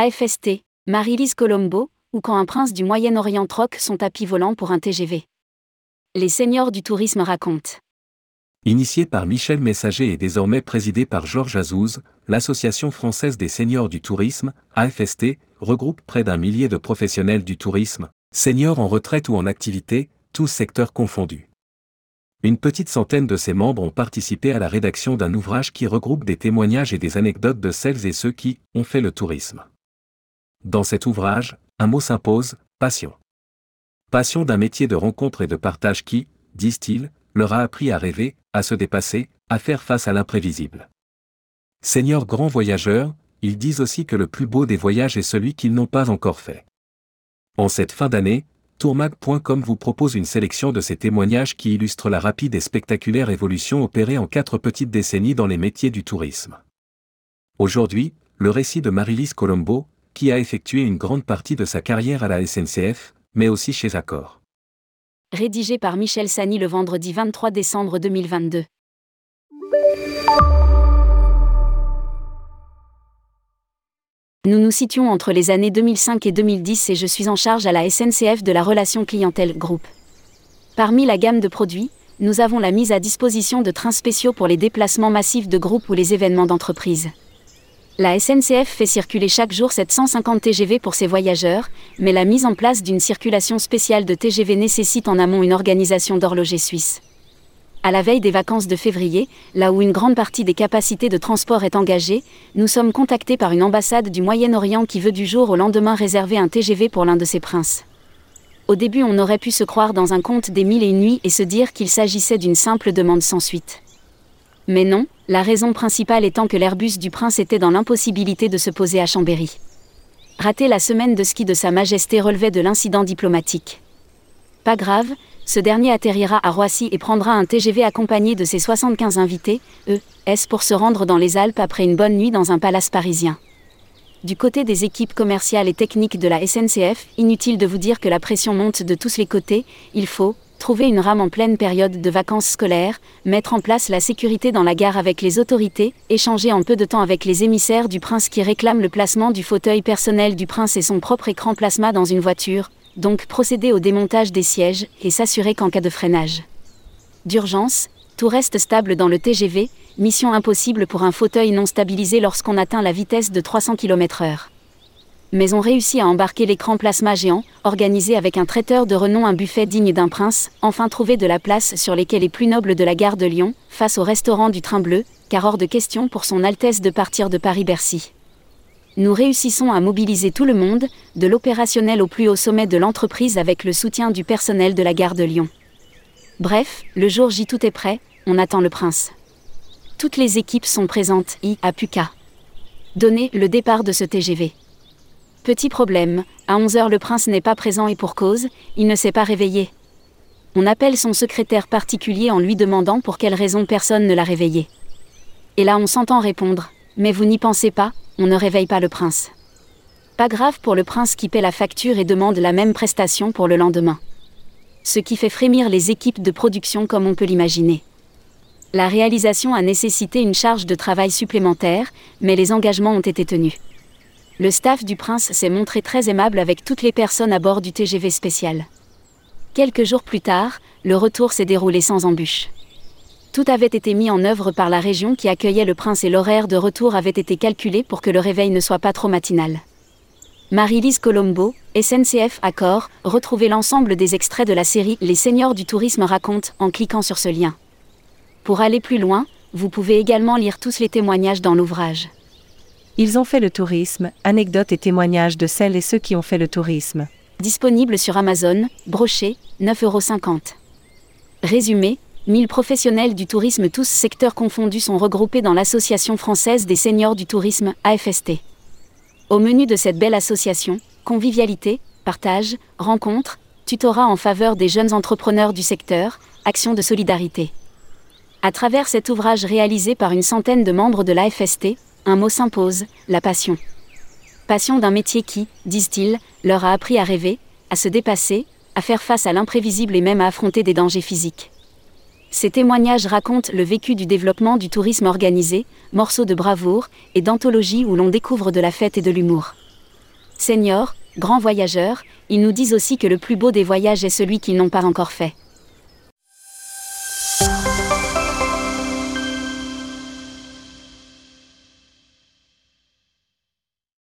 AFST, Marie-Lise Colombo, ou quand un prince du Moyen-Orient troque son tapis volant pour un TGV. Les seniors du tourisme racontent. Initié par Michel Messager et désormais présidé par Georges Azouz, l'Association française des seniors du tourisme, AFST, regroupe près d'un millier de professionnels du tourisme, seniors en retraite ou en activité, tous secteurs confondus. Une petite centaine de ses membres ont participé à la rédaction d'un ouvrage qui regroupe des témoignages et des anecdotes de celles et ceux qui ont fait le tourisme. Dans cet ouvrage, un mot s'impose, passion. Passion d'un métier de rencontre et de partage qui, disent-ils, leur a appris à rêver, à se dépasser, à faire face à l'imprévisible. Seigneurs grands voyageurs, ils disent aussi que le plus beau des voyages est celui qu'ils n'ont pas encore fait. En cette fin d'année, tourmag.com vous propose une sélection de ces témoignages qui illustrent la rapide et spectaculaire évolution opérée en quatre petites décennies dans les métiers du tourisme. Aujourd'hui, le récit de Marilise Colombo, qui a effectué une grande partie de sa carrière à la SNCF, mais aussi chez Accor. Rédigé par Michel Sani le vendredi 23 décembre 2022. Nous nous situons entre les années 2005 et 2010 et je suis en charge à la SNCF de la relation clientèle groupe. Parmi la gamme de produits, nous avons la mise à disposition de trains spéciaux pour les déplacements massifs de groupe ou les événements d'entreprise. La SNCF fait circuler chaque jour 750 TGV pour ses voyageurs, mais la mise en place d'une circulation spéciale de TGV nécessite en amont une organisation d'horloger suisse. À la veille des vacances de février, là où une grande partie des capacités de transport est engagée, nous sommes contactés par une ambassade du Moyen-Orient qui veut du jour au lendemain réserver un TGV pour l'un de ses princes. Au début, on aurait pu se croire dans un conte des mille et une nuits et se dire qu'il s'agissait d'une simple demande sans suite. Mais non, la raison principale étant que l'Airbus du prince était dans l'impossibilité de se poser à Chambéry. Rater la semaine de ski de Sa Majesté relevait de l'incident diplomatique. Pas grave, ce dernier atterrira à Roissy et prendra un TGV accompagné de ses 75 invités, eux, est pour se rendre dans les Alpes après une bonne nuit dans un palace parisien. Du côté des équipes commerciales et techniques de la SNCF, inutile de vous dire que la pression monte de tous les côtés, il faut, trouver une rame en pleine période de vacances scolaires, mettre en place la sécurité dans la gare avec les autorités, échanger en peu de temps avec les émissaires du prince qui réclament le placement du fauteuil personnel du prince et son propre écran plasma dans une voiture, donc procéder au démontage des sièges et s'assurer qu'en cas de freinage d'urgence, tout reste stable dans le TGV, mission impossible pour un fauteuil non stabilisé lorsqu'on atteint la vitesse de 300 km/h mais on réussit à embarquer l'écran plasma géant, organisé avec un traiteur de renom un buffet digne d'un prince, enfin trouver de la place sur les quais les plus nobles de la gare de Lyon, face au restaurant du Train Bleu, car hors de question pour son Altesse de partir de Paris-Bercy. Nous réussissons à mobiliser tout le monde, de l'opérationnel au plus haut sommet de l'entreprise avec le soutien du personnel de la gare de Lyon. Bref, le jour J tout est prêt, on attend le prince. Toutes les équipes sont présentes, I, à Puka. Donnez le départ de ce TGV. Petit problème, à 11h le prince n'est pas présent et pour cause, il ne s'est pas réveillé. On appelle son secrétaire particulier en lui demandant pour quelle raison personne ne l'a réveillé. Et là on s'entend répondre, mais vous n'y pensez pas, on ne réveille pas le prince. Pas grave pour le prince qui paie la facture et demande la même prestation pour le lendemain. Ce qui fait frémir les équipes de production comme on peut l'imaginer. La réalisation a nécessité une charge de travail supplémentaire, mais les engagements ont été tenus le staff du prince s'est montré très aimable avec toutes les personnes à bord du TGV spécial. Quelques jours plus tard, le retour s'est déroulé sans embûche. Tout avait été mis en œuvre par la région qui accueillait le prince et l'horaire de retour avait été calculé pour que le réveil ne soit pas trop matinal. Marie-Lise Colombo, SNCF Accord, retrouvez l'ensemble des extraits de la série Les Seigneurs du Tourisme racontent en cliquant sur ce lien. Pour aller plus loin, vous pouvez également lire tous les témoignages dans l'ouvrage. Ils ont fait le tourisme, anecdotes et témoignages de celles et ceux qui ont fait le tourisme. Disponible sur Amazon, broché, 9,50€. Résumé 1000 professionnels du tourisme tous secteurs confondus sont regroupés dans l'Association française des seniors du tourisme, AFST. Au menu de cette belle association, convivialité, partage, rencontres, tutorat en faveur des jeunes entrepreneurs du secteur, actions de solidarité. À travers cet ouvrage réalisé par une centaine de membres de l'AFST, un mot s'impose, la passion. Passion d'un métier qui, disent-ils, leur a appris à rêver, à se dépasser, à faire face à l'imprévisible et même à affronter des dangers physiques. Ces témoignages racontent le vécu du développement du tourisme organisé, morceaux de bravoure et d'anthologie où l'on découvre de la fête et de l'humour. Seniors, grands voyageurs, ils nous disent aussi que le plus beau des voyages est celui qu'ils n'ont pas encore fait.